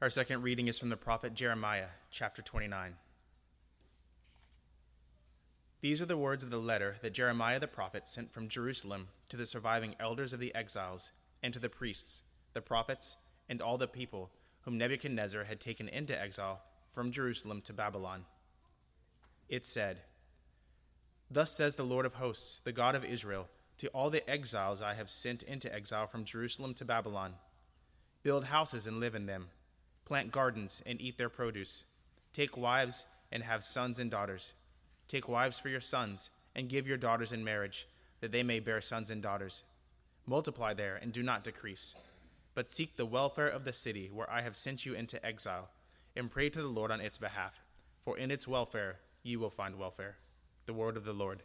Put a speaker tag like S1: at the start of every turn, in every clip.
S1: Our second reading is from the prophet Jeremiah, chapter 29. These are the words of the letter that Jeremiah the prophet sent from Jerusalem to the surviving elders of the exiles, and to the priests, the prophets, and all the people whom Nebuchadnezzar had taken into exile from Jerusalem to Babylon. It said, Thus says the Lord of hosts, the God of Israel, to all the exiles I have sent into exile from Jerusalem to Babylon Build houses and live in them, plant gardens and eat their produce, take wives and have sons and daughters Take wives for your sons, and give your daughters in marriage, that they may bear sons and daughters. Multiply there, and do not decrease. But seek the welfare of the city where I have sent you into exile, and pray to the Lord on its behalf, for in its welfare you will find welfare. The word of the Lord.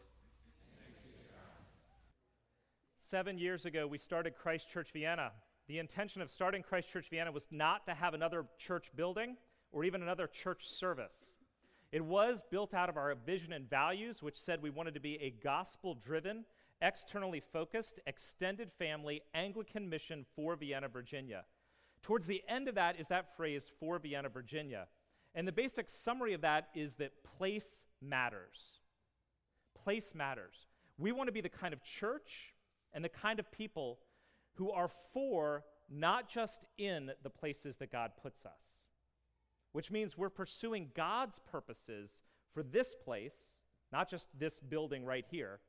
S2: Seven years ago, we started Christ Church Vienna. The intention of starting Christ Church Vienna was not to have another church building or even another church service. It was built out of our vision and values, which said we wanted to be a gospel driven, externally focused, extended family Anglican mission for Vienna, Virginia. Towards the end of that is that phrase, for Vienna, Virginia. And the basic summary of that is that place matters. Place matters. We want to be the kind of church and the kind of people who are for not just in the places that God puts us which means we're pursuing God's purposes for this place, not just this building right here,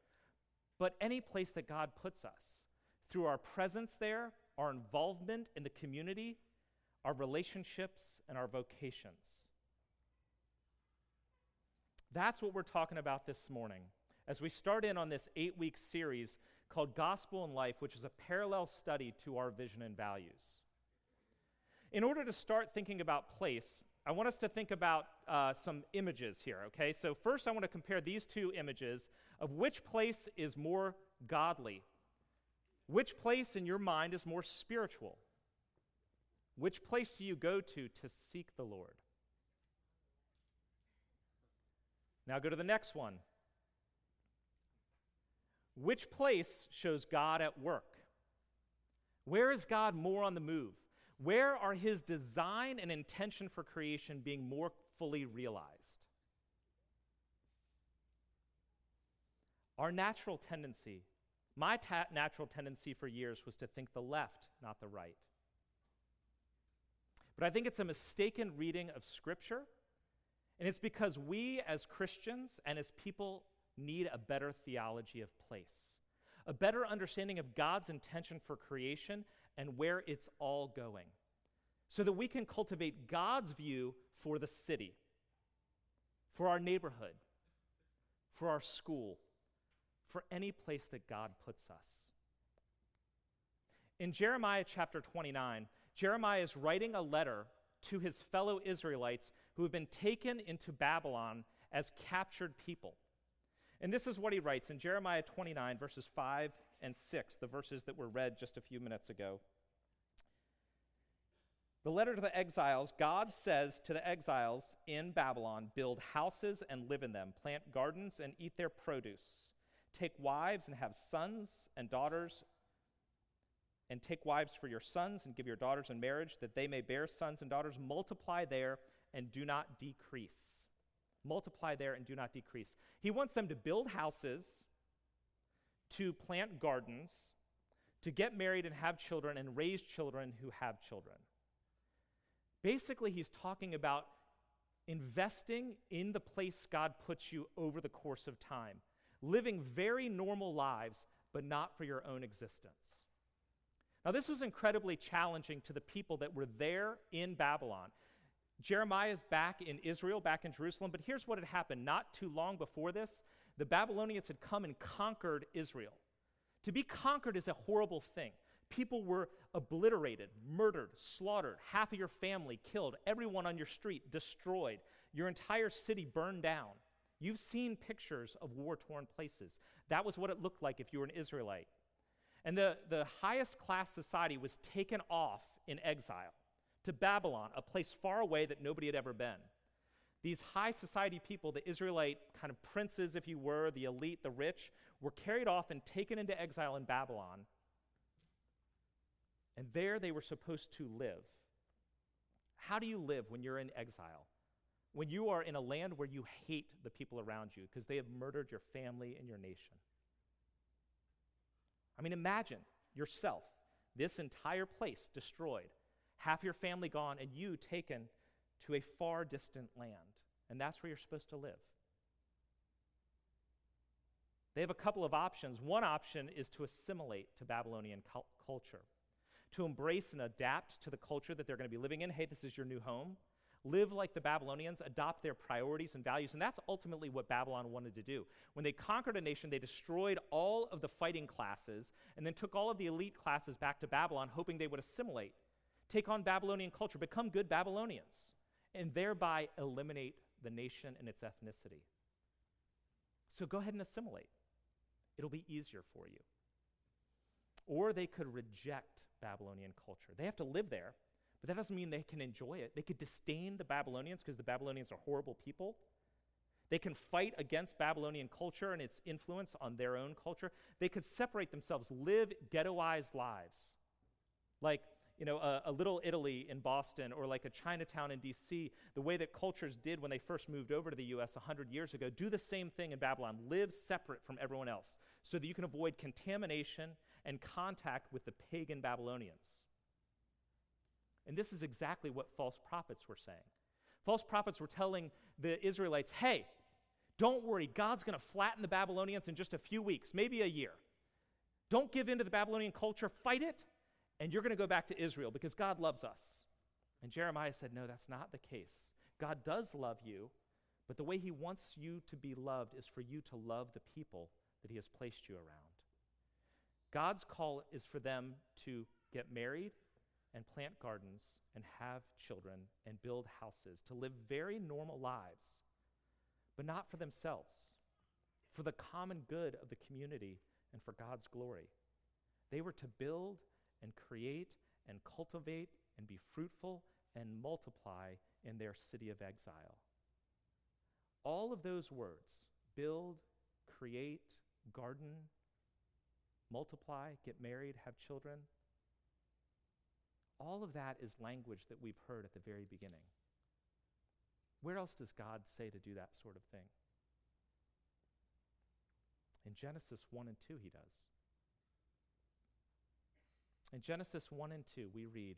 S2: but any place that God puts us. Through our presence there, our involvement in the community, our relationships, and our vocations. That's what we're talking about this morning as we start in on this eight week series called Gospel and Life, which is a parallel study to our vision and values. In order to start thinking about place, I want us to think about uh, some images here, okay? So, first, I want to compare these two images of which place is more godly. Which place in your mind is more spiritual? Which place do you go to to seek the Lord? Now, go to the next one. Which place shows God at work? Where is God more on the move? Where are his design and intention for creation being more fully realized? Our natural tendency, my ta- natural tendency for years was to think the left, not the right. But I think it's a mistaken reading of Scripture, and it's because we as Christians and as people need a better theology of place a better understanding of God's intention for creation and where it's all going, so that we can cultivate God's view for the city, for our neighborhood, for our school, for any place that God puts us. In Jeremiah chapter 29, Jeremiah is writing a letter to his fellow Israelites who have been taken into Babylon as captured people. And this is what he writes in Jeremiah 29, verses 5 and 6, the verses that were read just a few minutes ago. The letter to the exiles God says to the exiles in Babylon build houses and live in them, plant gardens and eat their produce, take wives and have sons and daughters, and take wives for your sons and give your daughters in marriage, that they may bear sons and daughters, multiply there and do not decrease multiply there and do not decrease. He wants them to build houses, to plant gardens, to get married and have children, and raise children who have children. Basically, he's talking about investing in the place God puts you over the course of time, living very normal lives, but not for your own existence. Now, this was incredibly challenging to the people that were there in Babylon. Jeremiah is back in Israel, back in Jerusalem, but here's what had happened. Not too long before this, the Babylonians had come and conquered Israel. To be conquered is a horrible thing. People were obliterated, murdered, slaughtered, half of your family killed, everyone on your street destroyed, your entire city burned down. You've seen pictures of war torn places. That was what it looked like if you were an Israelite. And the, the highest class society was taken off in exile to Babylon, a place far away that nobody had ever been. These high society people, the Israelite kind of princes, if you were, the elite, the rich, were carried off and taken into exile in Babylon. And there they were supposed to live. How do you live when you're in exile? When you are in a land where you hate the people around you because they have murdered your family and your nation? I mean, imagine yourself, this entire place destroyed, half your family gone, and you taken to a far distant land. And that's where you're supposed to live. They have a couple of options. One option is to assimilate to Babylonian cu- culture, to embrace and adapt to the culture that they're going to be living in. Hey, this is your new home. Live like the Babylonians, adopt their priorities and values. And that's ultimately what Babylon wanted to do. When they conquered a nation, they destroyed all of the fighting classes and then took all of the elite classes back to Babylon, hoping they would assimilate, take on Babylonian culture, become good Babylonians, and thereby eliminate the nation and its ethnicity. So go ahead and assimilate. It'll be easier for you. Or they could reject Babylonian culture. They have to live there, but that doesn't mean they can enjoy it. They could disdain the Babylonians because the Babylonians are horrible people. They can fight against Babylonian culture and its influence on their own culture. They could separate themselves, live ghettoized lives. Like you know, a, a, little Italy in Boston or like a Chinatown in DC, the way that cultures did when they first moved over to the US 100 years ago, do the same thing in Babylon. Live separate from everyone else so that you can avoid contamination and contact with the pagan Babylonians. And this is exactly what false prophets were saying. False prophets were telling the Israelites, hey, don't worry, God's going to flatten the Babylonians in just a few weeks, maybe a year. Don't give in to the Babylonian culture, fight it, and you're going to go back to Israel because God loves us. And Jeremiah said, No, that's not the case. God does love you, but the way he wants you to be loved is for you to love the people that he has placed you around. God's call is for them to get married and plant gardens and have children and build houses, to live very normal lives, but not for themselves, for the common good of the community and for God's glory. They were to build and create and cultivate and be fruitful and multiply in their city of exile. All of those words build, create, garden, multiply, get married, have children all of that is language that we've heard at the very beginning. Where else does God say to do that sort of thing? In Genesis 1 and 2, he does. In Genesis 1 and 2, we read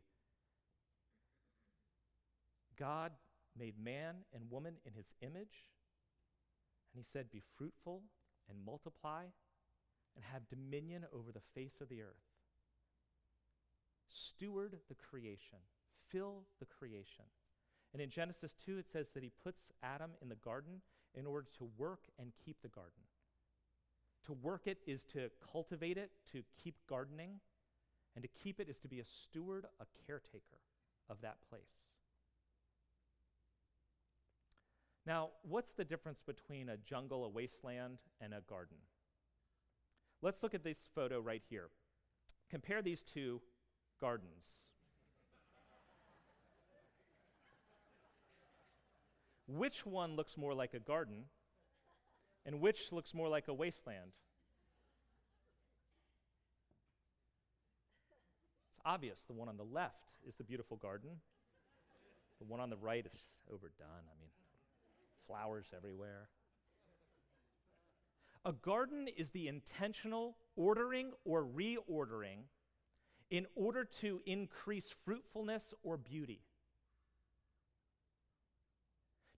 S2: God made man and woman in his image, and he said, Be fruitful and multiply and have dominion over the face of the earth. Steward the creation, fill the creation. And in Genesis 2, it says that he puts Adam in the garden in order to work and keep the garden. To work it is to cultivate it, to keep gardening. And to keep it is to be a steward, a caretaker of that place. Now, what's the difference between a jungle, a wasteland, and a garden? Let's look at this photo right here. Compare these two gardens. which one looks more like a garden, and which looks more like a wasteland? Obvious. The one on the left is the beautiful garden. The one on the right is overdone. I mean, flowers everywhere. A garden is the intentional ordering or reordering in order to increase fruitfulness or beauty.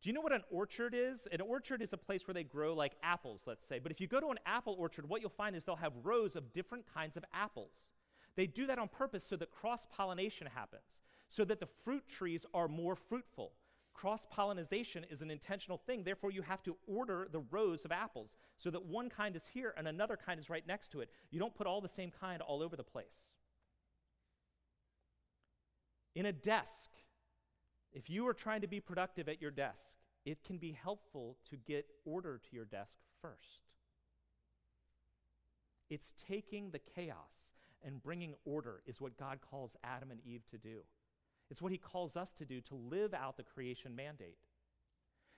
S2: Do you know what an orchard is? An orchard is a place where they grow like apples, let's say. But if you go to an apple orchard, what you'll find is they'll have rows of different kinds of apples. They do that on purpose so that cross pollination happens, so that the fruit trees are more fruitful. Cross pollination is an intentional thing, therefore, you have to order the rows of apples so that one kind is here and another kind is right next to it. You don't put all the same kind all over the place. In a desk, if you are trying to be productive at your desk, it can be helpful to get order to your desk first. It's taking the chaos and bringing order is what God calls Adam and Eve to do. It's what he calls us to do to live out the creation mandate.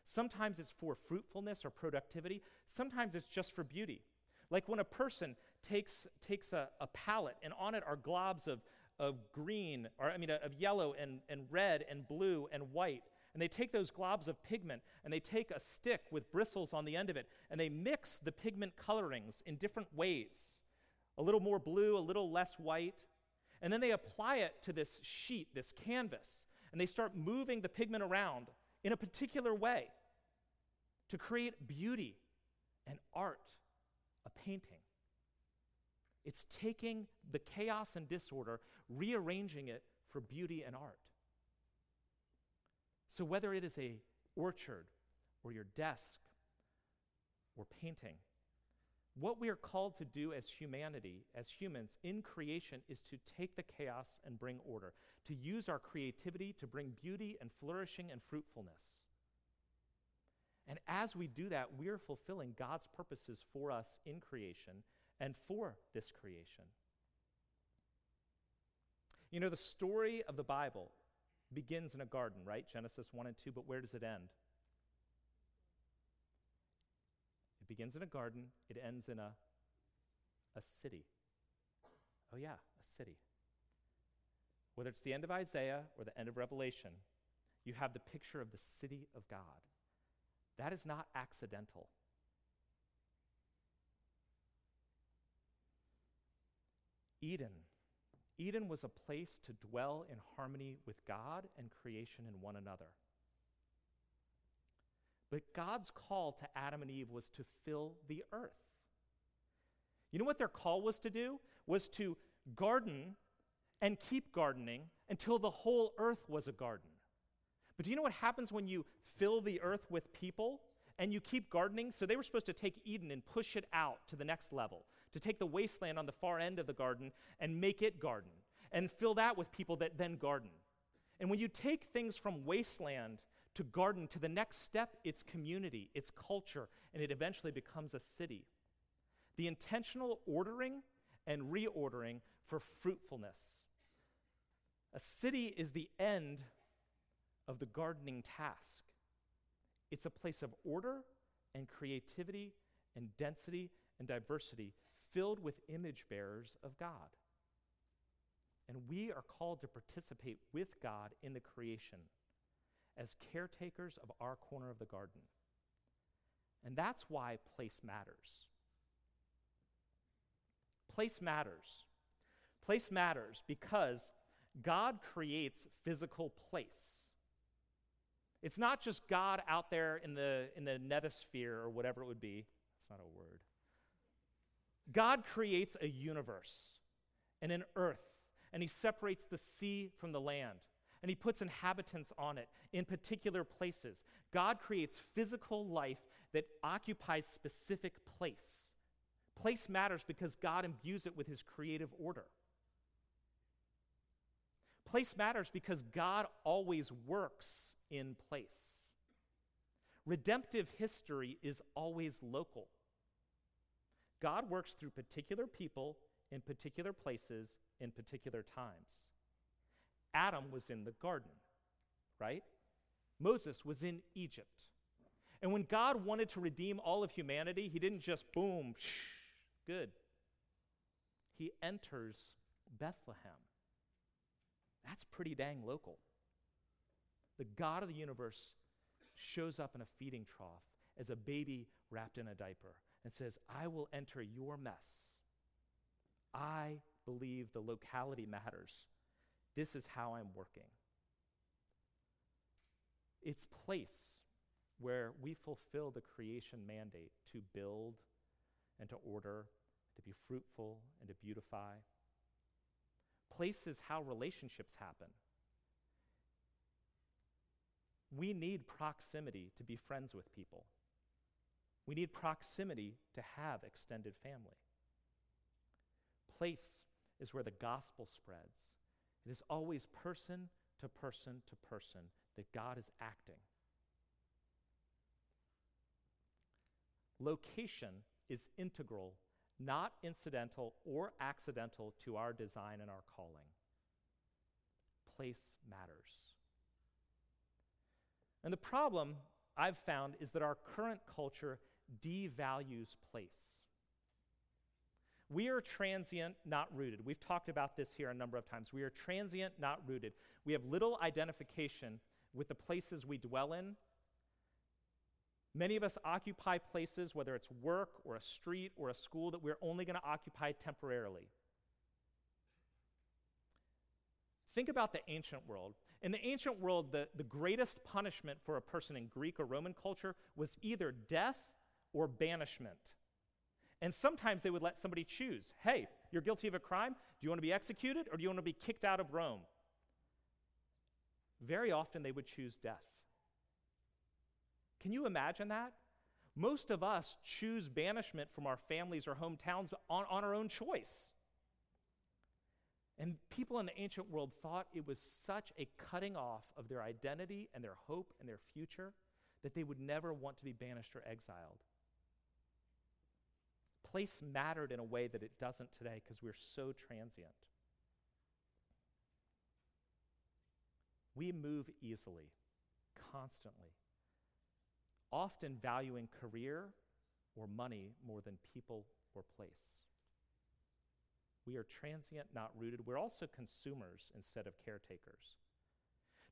S2: Sometimes it's for fruitfulness or productivity, sometimes it's just for beauty. Like when a person takes, takes a, a palette and on it are globs of, of green, or I mean, of yellow and, and red and blue and white. And they take those globs of pigment and they take a stick with bristles on the end of it and they mix the pigment colorings in different ways a little more blue, a little less white. And then they apply it to this sheet, this canvas, and they start moving the pigment around in a particular way to create beauty and art, a painting. It's taking the chaos and disorder, rearranging it for beauty and art. So whether it is a orchard or your desk or painting, what we are called to do as humanity, as humans in creation, is to take the chaos and bring order, to use our creativity to bring beauty and flourishing and fruitfulness. And as we do that, we are fulfilling God's purposes for us in creation and for this creation. You know, the story of the Bible begins in a garden, right? Genesis 1 and 2, but where does it end? It begins in a garden, it ends in a, a city. Oh, yeah, a city. Whether it's the end of Isaiah or the end of Revelation, you have the picture of the city of God. That is not accidental. Eden. Eden was a place to dwell in harmony with God and creation and one another. But God's call to Adam and Eve was to fill the earth. You know what their call was to do? Was to garden and keep gardening until the whole earth was a garden. But do you know what happens when you fill the earth with people and you keep gardening? So they were supposed to take Eden and push it out to the next level, to take the wasteland on the far end of the garden and make it garden, and fill that with people that then garden. And when you take things from wasteland to garden to the next step, it's community, it's culture, and it eventually becomes a city. The intentional ordering and reordering for fruitfulness. A city is the end of the gardening task. It's a place of order and creativity and density and diversity filled with image bearers of God. And we are called to participate with God in the creation as caretakers of our corner of the garden. And that's why place matters. Place matters. Place matters because God creates physical place. It's not just God out there in the, in the nethosphere or whatever it would be. That's not a word. God creates a universe and an earth, and He separates the sea from the land, and He puts inhabitants on it in particular places. God creates physical life that occupies specific place. Place matters because God imbues it with His creative order. Place matters because God always works in place. Redemptive history is always local. God works through particular people in particular places in particular times. Adam was in the garden, right? Moses was in Egypt. And when God wanted to redeem all of humanity, he didn't just boom, shh, good. He enters Bethlehem. That's pretty dang local. The God of the universe shows up in a feeding trough as a baby wrapped in a diaper and says, I will enter your mess. I believe the locality matters. This is how I'm working. It's place where we fulfill the creation mandate to build and to order, to be fruitful and to beautify. Place is how relationships happen. We need proximity to be friends with people. We need proximity to have extended family. Place is where the gospel spreads. It is always person to person to person that God is acting. Location is integral, not incidental or accidental to our design and our calling. Place matters. And the problem I've found is that our current culture devalues place. We are transient, not rooted. We've talked about this here a number of times. We are transient, not rooted. We have little identification with the places we dwell in. Many of us occupy places, whether it's work or a street or a school, that we're only going to occupy temporarily. Think about the ancient world. In the ancient world, the, the greatest punishment for a person in Greek or Roman culture was either death or banishment. And sometimes they would let somebody choose hey, you're guilty of a crime. Do you want to be executed or do you want to be kicked out of Rome? Very often they would choose death. Can you imagine that? Most of us choose banishment from our families or hometowns on, on our own choice. And people in the ancient world thought it was such a cutting off of their identity and their hope and their future that they would never want to be banished or exiled. Place mattered in a way that it doesn't today because we're so transient. We move easily, constantly, often valuing career or money more than people or place. We are transient, not rooted. We're also consumers instead of caretakers.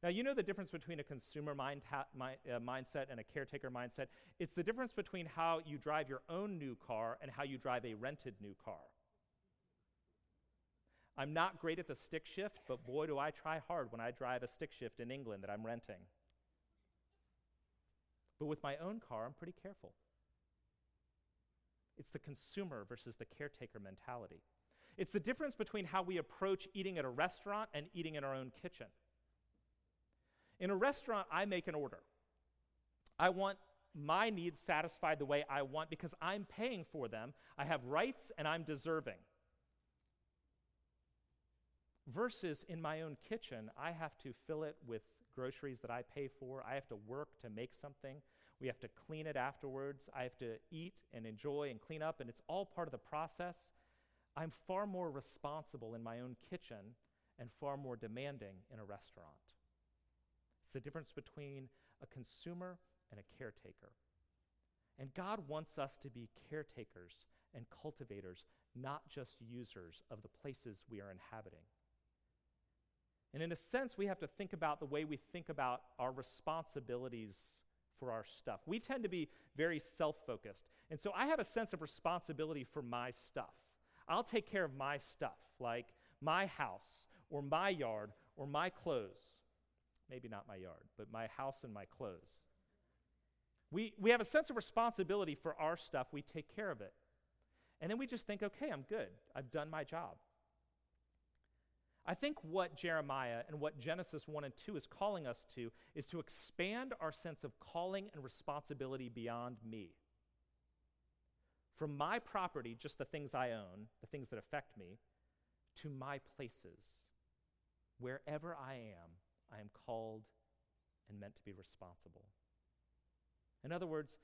S2: Now, you know the difference between a consumer mind ha- uh, mindset and a caretaker mindset? It's the difference between how you drive your own new car and how you drive a rented new car. I'm not great at the stick shift, but boy, do I try hard when I drive a stick shift in England that I'm renting. But with my own car, I'm pretty careful. It's the consumer versus the caretaker mentality. It's the difference between how we approach eating at a restaurant and eating in our own kitchen. In a restaurant, I make an order. I want my needs satisfied the way I want because I'm paying for them. I have rights and I'm deserving. Versus in my own kitchen, I have to fill it with groceries that I pay for. I have to work to make something. We have to clean it afterwards. I have to eat and enjoy and clean up, and it's all part of the process. I'm far more responsible in my own kitchen and far more demanding in a restaurant. It's the difference between a consumer and a caretaker. And God wants us to be caretakers and cultivators, not just users of the places we are inhabiting. And in a sense, we have to think about the way we think about our responsibilities for our stuff. We tend to be very self focused. And so I have a sense of responsibility for my stuff. I'll take care of my stuff, like my house or my yard or my clothes. Maybe not my yard, but my house and my clothes. We, we have a sense of responsibility for our stuff. We take care of it. And then we just think, okay, I'm good. I've done my job. I think what Jeremiah and what Genesis 1 and 2 is calling us to is to expand our sense of calling and responsibility beyond me from my property, just the things I own, the things that affect me, to my places. Wherever I am, I am called and meant to be responsible. In other words,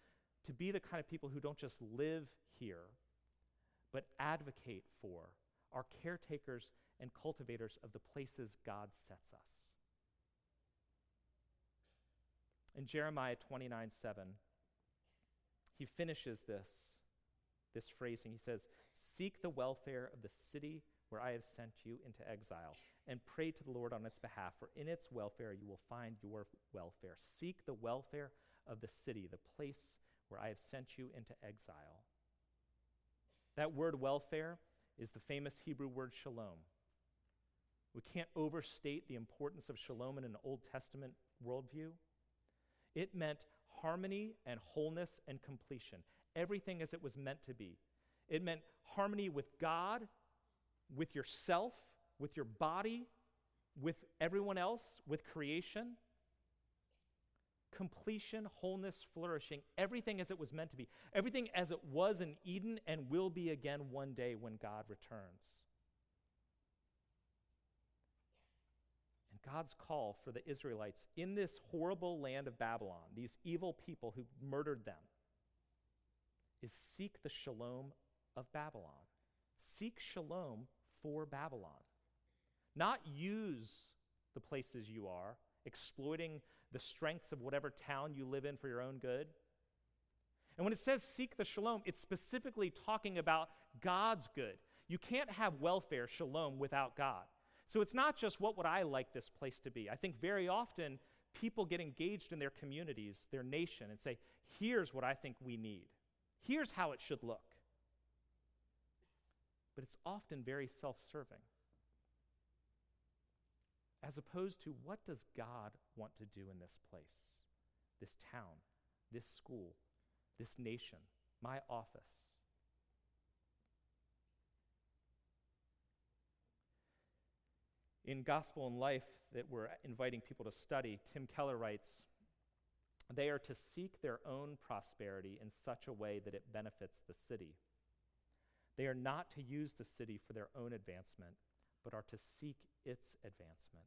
S2: to be the kind of people who don't just live here, but advocate for, are caretakers and cultivators of the places God sets us. In Jeremiah 29 7, he finishes this this phrasing. He says, Seek the welfare of the city where I have sent you into exile, and pray to the Lord on its behalf, for in its welfare you will find your welfare. Seek the welfare of the city, the place where I have sent you into exile. That word welfare is the famous Hebrew word shalom. We can't overstate the importance of shalom in an Old Testament worldview. It meant harmony and wholeness and completion everything as it was meant to be. It meant harmony with God, with yourself, with your body, with everyone else, with creation. Completion, wholeness, flourishing, everything as it was meant to be. Everything as it was in Eden and will be again one day when God returns. And God's call for the Israelites in this horrible land of Babylon, these evil people who murdered them, is seek the shalom of Babylon. Seek shalom for Babylon. Not use the places you are, exploiting the strengths of whatever town you live in for your own good. And when it says seek the shalom, it's specifically talking about God's good. You can't have welfare, shalom, without God. So it's not just what would I like this place to be. I think very often people get engaged in their communities, their nation, and say, here's what I think we need. Here's how it should look. But it's often very self serving. As opposed to what does God want to do in this place, this town, this school, this nation, my office? In Gospel and Life, that we're inviting people to study, Tim Keller writes they are to seek their own prosperity in such a way that it benefits the city. They are not to use the city for their own advancement, but are to seek its advancement.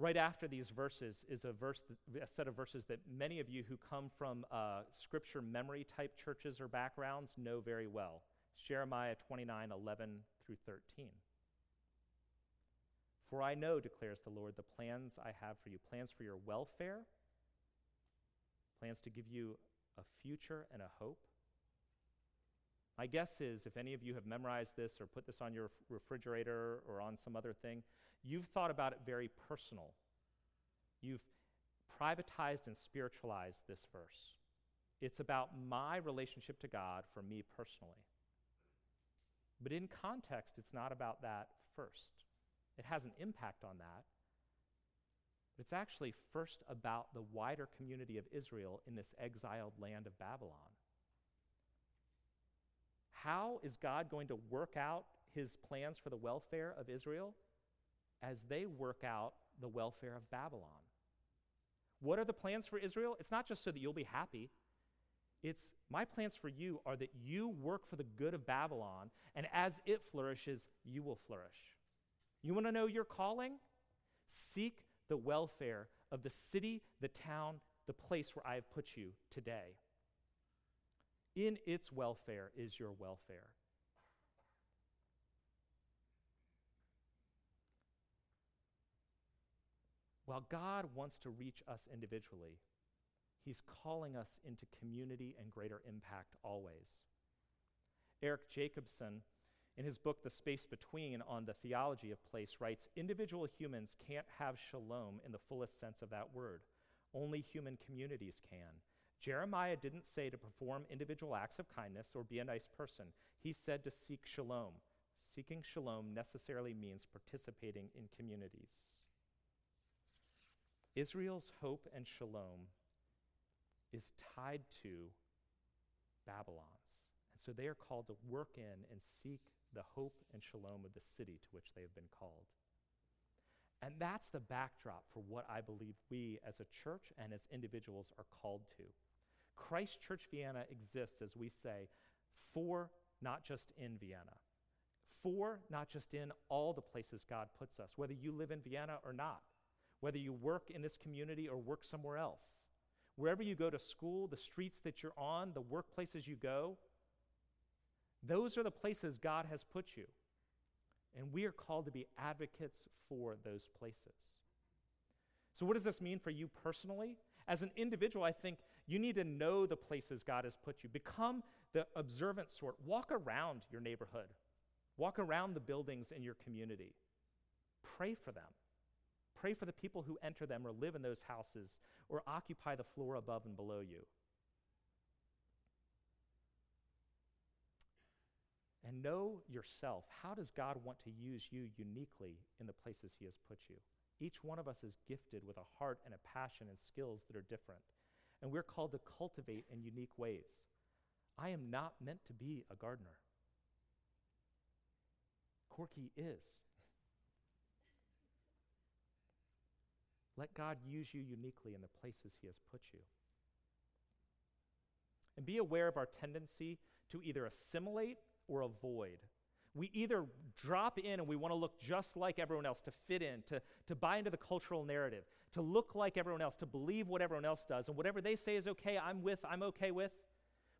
S2: Right after these verses is a, verse, a set of verses that many of you who come from uh, scripture memory type churches or backgrounds know very well Jeremiah 29 11 through 13. For I know, declares the Lord, the plans I have for you plans for your welfare, plans to give you a future and a hope. My guess is if any of you have memorized this or put this on your refrigerator or on some other thing, you've thought about it very personal. You've privatized and spiritualized this verse. It's about my relationship to God for me personally. But in context, it's not about that first. It has an impact on that. But it's actually first about the wider community of Israel in this exiled land of Babylon. How is God going to work out his plans for the welfare of Israel? As they work out the welfare of Babylon. What are the plans for Israel? It's not just so that you'll be happy. It's my plans for you are that you work for the good of Babylon, and as it flourishes, you will flourish. You want to know your calling? Seek the welfare of the city, the town, the place where I have put you today. In its welfare is your welfare. While God wants to reach us individually, He's calling us into community and greater impact always. Eric Jacobsen in his book, The Space Between, on the theology of place, writes Individual humans can't have shalom in the fullest sense of that word. Only human communities can. Jeremiah didn't say to perform individual acts of kindness or be a nice person. He said to seek shalom. Seeking shalom necessarily means participating in communities. Israel's hope and shalom is tied to Babylon's. And so they are called to work in and seek the hope and shalom of the city to which they have been called. And that's the backdrop for what I believe we as a church and as individuals are called to. Christ Church Vienna exists, as we say, for not just in Vienna, for not just in all the places God puts us, whether you live in Vienna or not, whether you work in this community or work somewhere else. Wherever you go to school, the streets that you're on, the workplaces you go, those are the places God has put you. And we are called to be advocates for those places. So, what does this mean for you personally? As an individual, I think you need to know the places God has put you. Become the observant sort. Walk around your neighborhood, walk around the buildings in your community. Pray for them. Pray for the people who enter them or live in those houses or occupy the floor above and below you. and know yourself. How does God want to use you uniquely in the places He has put you? Each one of us is gifted with a heart and a passion and skills that are different, and we're called to cultivate in unique ways. I am not meant to be a gardener. Corky is. Let God use you uniquely in the places He has put you. And be aware of our tendency to either assimilate or avoid. We either drop in and we want to look just like everyone else, to fit in, to, to buy into the cultural narrative, to look like everyone else, to believe what everyone else does, and whatever they say is okay, I'm with, I'm okay with.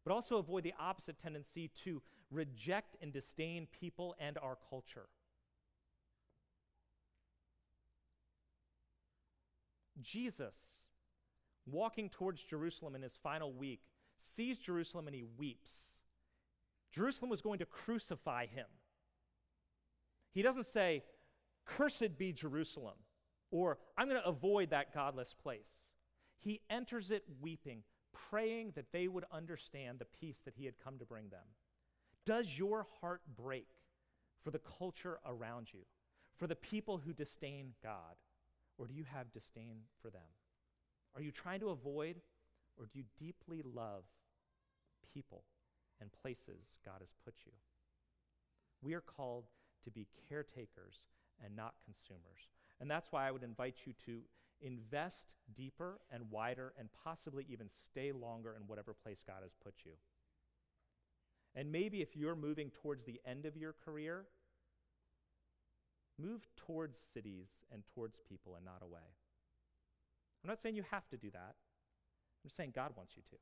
S2: But also avoid the opposite tendency to reject and disdain people and our culture. Jesus, walking towards Jerusalem in his final week, sees Jerusalem and he weeps Jerusalem was going to crucify him. He doesn't say, Cursed be Jerusalem, or I'm going to avoid that godless place. He enters it weeping, praying that they would understand the peace that he had come to bring them. Does your heart break for the culture around you, for the people who disdain God, or do you have disdain for them? Are you trying to avoid, or do you deeply love people and places God has put you? We are called to be caretakers and not consumers. And that's why I would invite you to invest deeper and wider and possibly even stay longer in whatever place God has put you. And maybe if you're moving towards the end of your career, move towards cities and towards people and not away. I'm not saying you have to do that. I'm just saying God wants you to.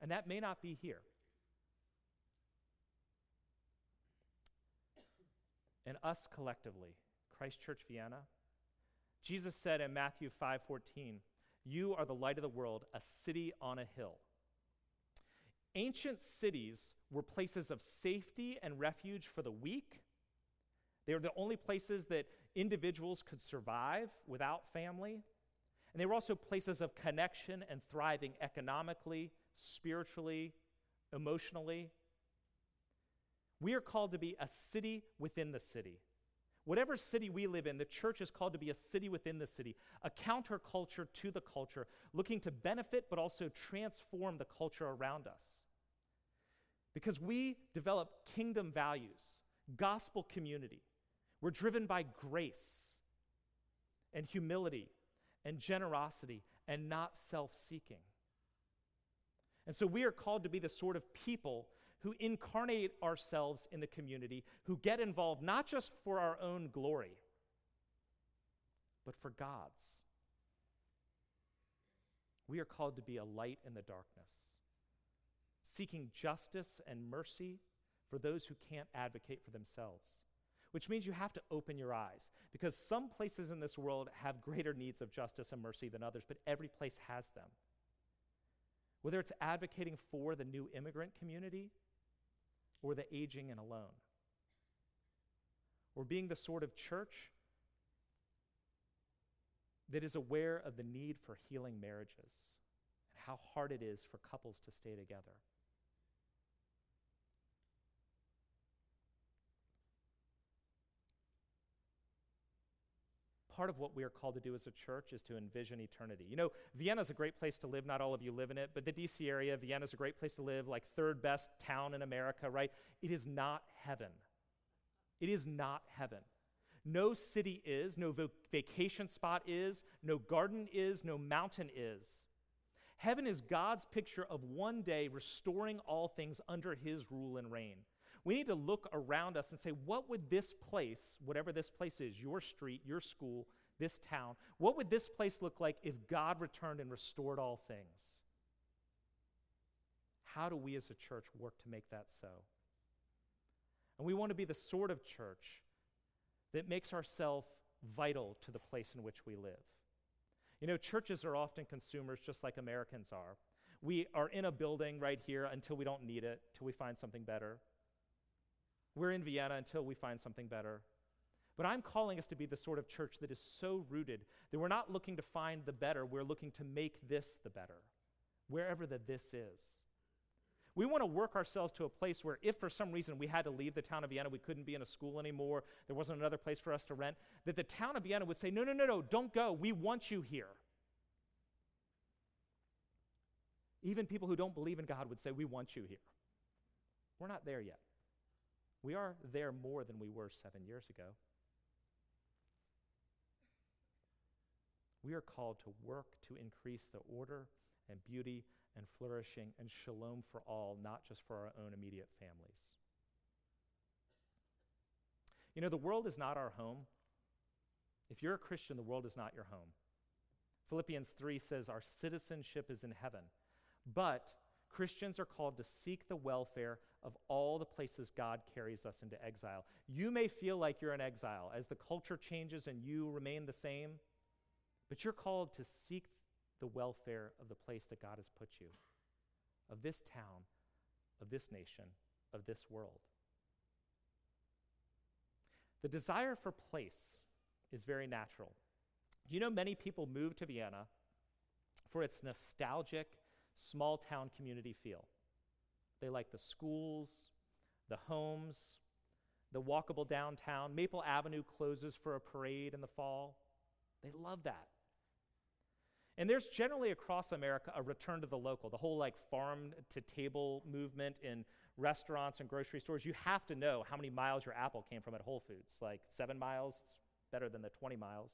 S2: And that may not be here. And us collectively, Christ Church Vienna, Jesus said in Matthew 5:14, "You are the light of the world, a city on a hill." Ancient cities were places of safety and refuge for the weak. They were the only places that individuals could survive without family. And they were also places of connection and thriving economically, spiritually, emotionally. We are called to be a city within the city. Whatever city we live in, the church is called to be a city within the city, a counterculture to the culture, looking to benefit but also transform the culture around us. Because we develop kingdom values, gospel community. We're driven by grace and humility and generosity and not self seeking. And so we are called to be the sort of people who incarnate ourselves in the community, who get involved not just for our own glory, but for God's. We are called to be a light in the darkness seeking justice and mercy for those who can't advocate for themselves. Which means you have to open your eyes because some places in this world have greater needs of justice and mercy than others, but every place has them. Whether it's advocating for the new immigrant community or the aging and alone, or being the sort of church that is aware of the need for healing marriages and how hard it is for couples to stay together. Part of what we are called to do as a church is to envision eternity. You know, Vienna is a great place to live. Not all of you live in it, but the DC area, Vienna is a great place to live, like third best town in America, right? It is not heaven. It is not heaven. No city is, no vacation spot is, no garden is, no mountain is. Heaven is God's picture of one day restoring all things under his rule and reign. We need to look around us and say, what would this place, whatever this place is, your street, your school, this town, what would this place look like if God returned and restored all things? How do we as a church work to make that so? And we want to be the sort of church that makes ourselves vital to the place in which we live. You know, churches are often consumers just like Americans are. We are in a building right here until we don't need it, till we find something better. We're in Vienna until we find something better. But I'm calling us to be the sort of church that is so rooted that we're not looking to find the better, we're looking to make this the better, wherever the this is. We want to work ourselves to a place where, if for some reason we had to leave the town of Vienna, we couldn't be in a school anymore, there wasn't another place for us to rent, that the town of Vienna would say, No, no, no, no, don't go. We want you here. Even people who don't believe in God would say, We want you here. We're not there yet. We are there more than we were seven years ago. We are called to work to increase the order and beauty and flourishing and shalom for all, not just for our own immediate families. You know, the world is not our home. If you're a Christian, the world is not your home. Philippians 3 says our citizenship is in heaven, but Christians are called to seek the welfare of all the places God carries us into exile. You may feel like you're in exile as the culture changes and you remain the same, but you're called to seek the welfare of the place that God has put you. of this town, of this nation, of this world. The desire for place is very natural. Do you know many people move to Vienna for its nostalgic small town community feel? They like the schools, the homes, the walkable downtown. Maple Avenue closes for a parade in the fall. They love that. And there's generally across America a return to the local, the whole like farm to table movement in restaurants and grocery stores. You have to know how many miles your apple came from at Whole Foods. Like seven miles, it's better than the 20 miles.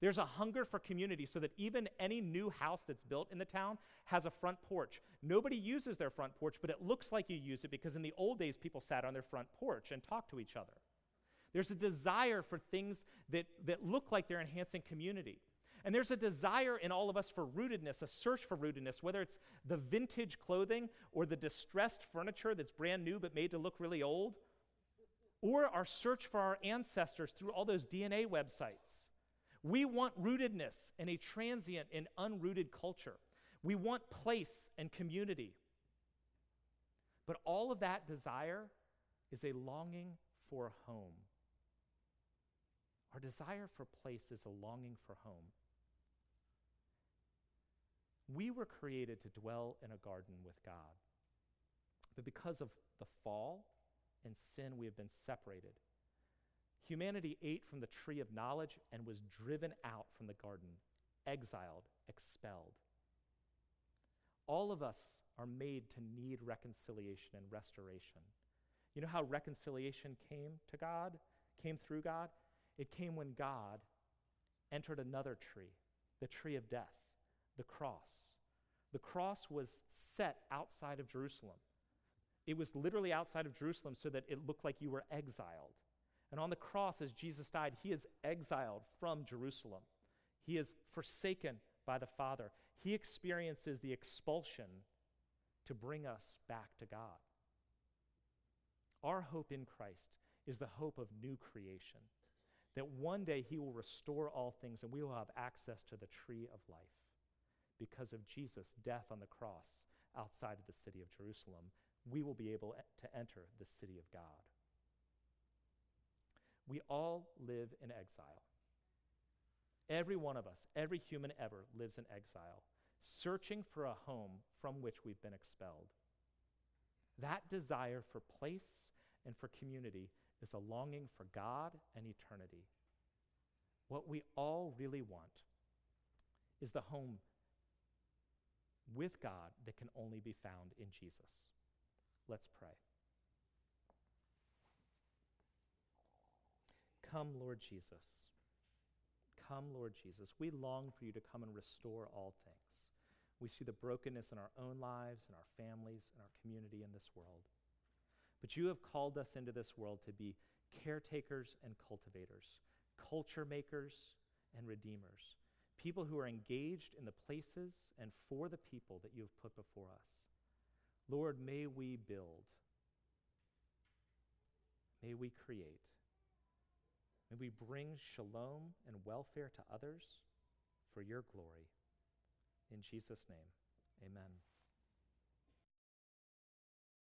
S2: There's a hunger for community so that even any new house that's built in the town has a front porch. Nobody uses their front porch, but it looks like you use it because in the old days people sat on their front porch and talked to each other. There's a desire for things that, that look like they're enhancing community. And there's a desire in all of us for rootedness, a search for rootedness, whether it's the vintage clothing or the distressed furniture that's brand new but made to look really old, or our search for our ancestors through all those DNA websites. We want rootedness in a transient and unrooted culture. We want place and community. But all of that desire is a longing for home. Our desire for place is a longing for home. We were created to dwell in a garden with God. But because of the fall and sin, we have been separated. Humanity ate from the tree of knowledge and was driven out from the garden, exiled, expelled. All of us are made to need reconciliation and restoration. You know how reconciliation came to God, came through God? It came when God entered another tree, the tree of death, the cross. The cross was set outside of Jerusalem. It was literally outside of Jerusalem so that it looked like you were exiled. And on the cross, as Jesus died, he is exiled from Jerusalem. He is forsaken by the Father. He experiences the expulsion to bring us back to God. Our hope in Christ is the hope of new creation, that one day he will restore all things and we will have access to the tree of life because of Jesus' death on the cross outside of the city of Jerusalem. We will be able to enter the city of God. We all live in exile. Every one of us, every human ever, lives in exile, searching for a home from which we've been expelled. That desire for place and for community is a longing for God and eternity. What we all really want is the home with God that can only be found in Jesus. Let's pray. Come, Lord Jesus. Come, Lord Jesus. We long for you to come and restore all things. We see the brokenness in our own lives, in our families, in our community, in this world. But you have called us into this world to be caretakers and cultivators, culture makers and redeemers, people who are engaged in the places and for the people that you have put before us. Lord, may we build, may we create, May we bring shalom and welfare to others for your glory. In Jesus' name, amen.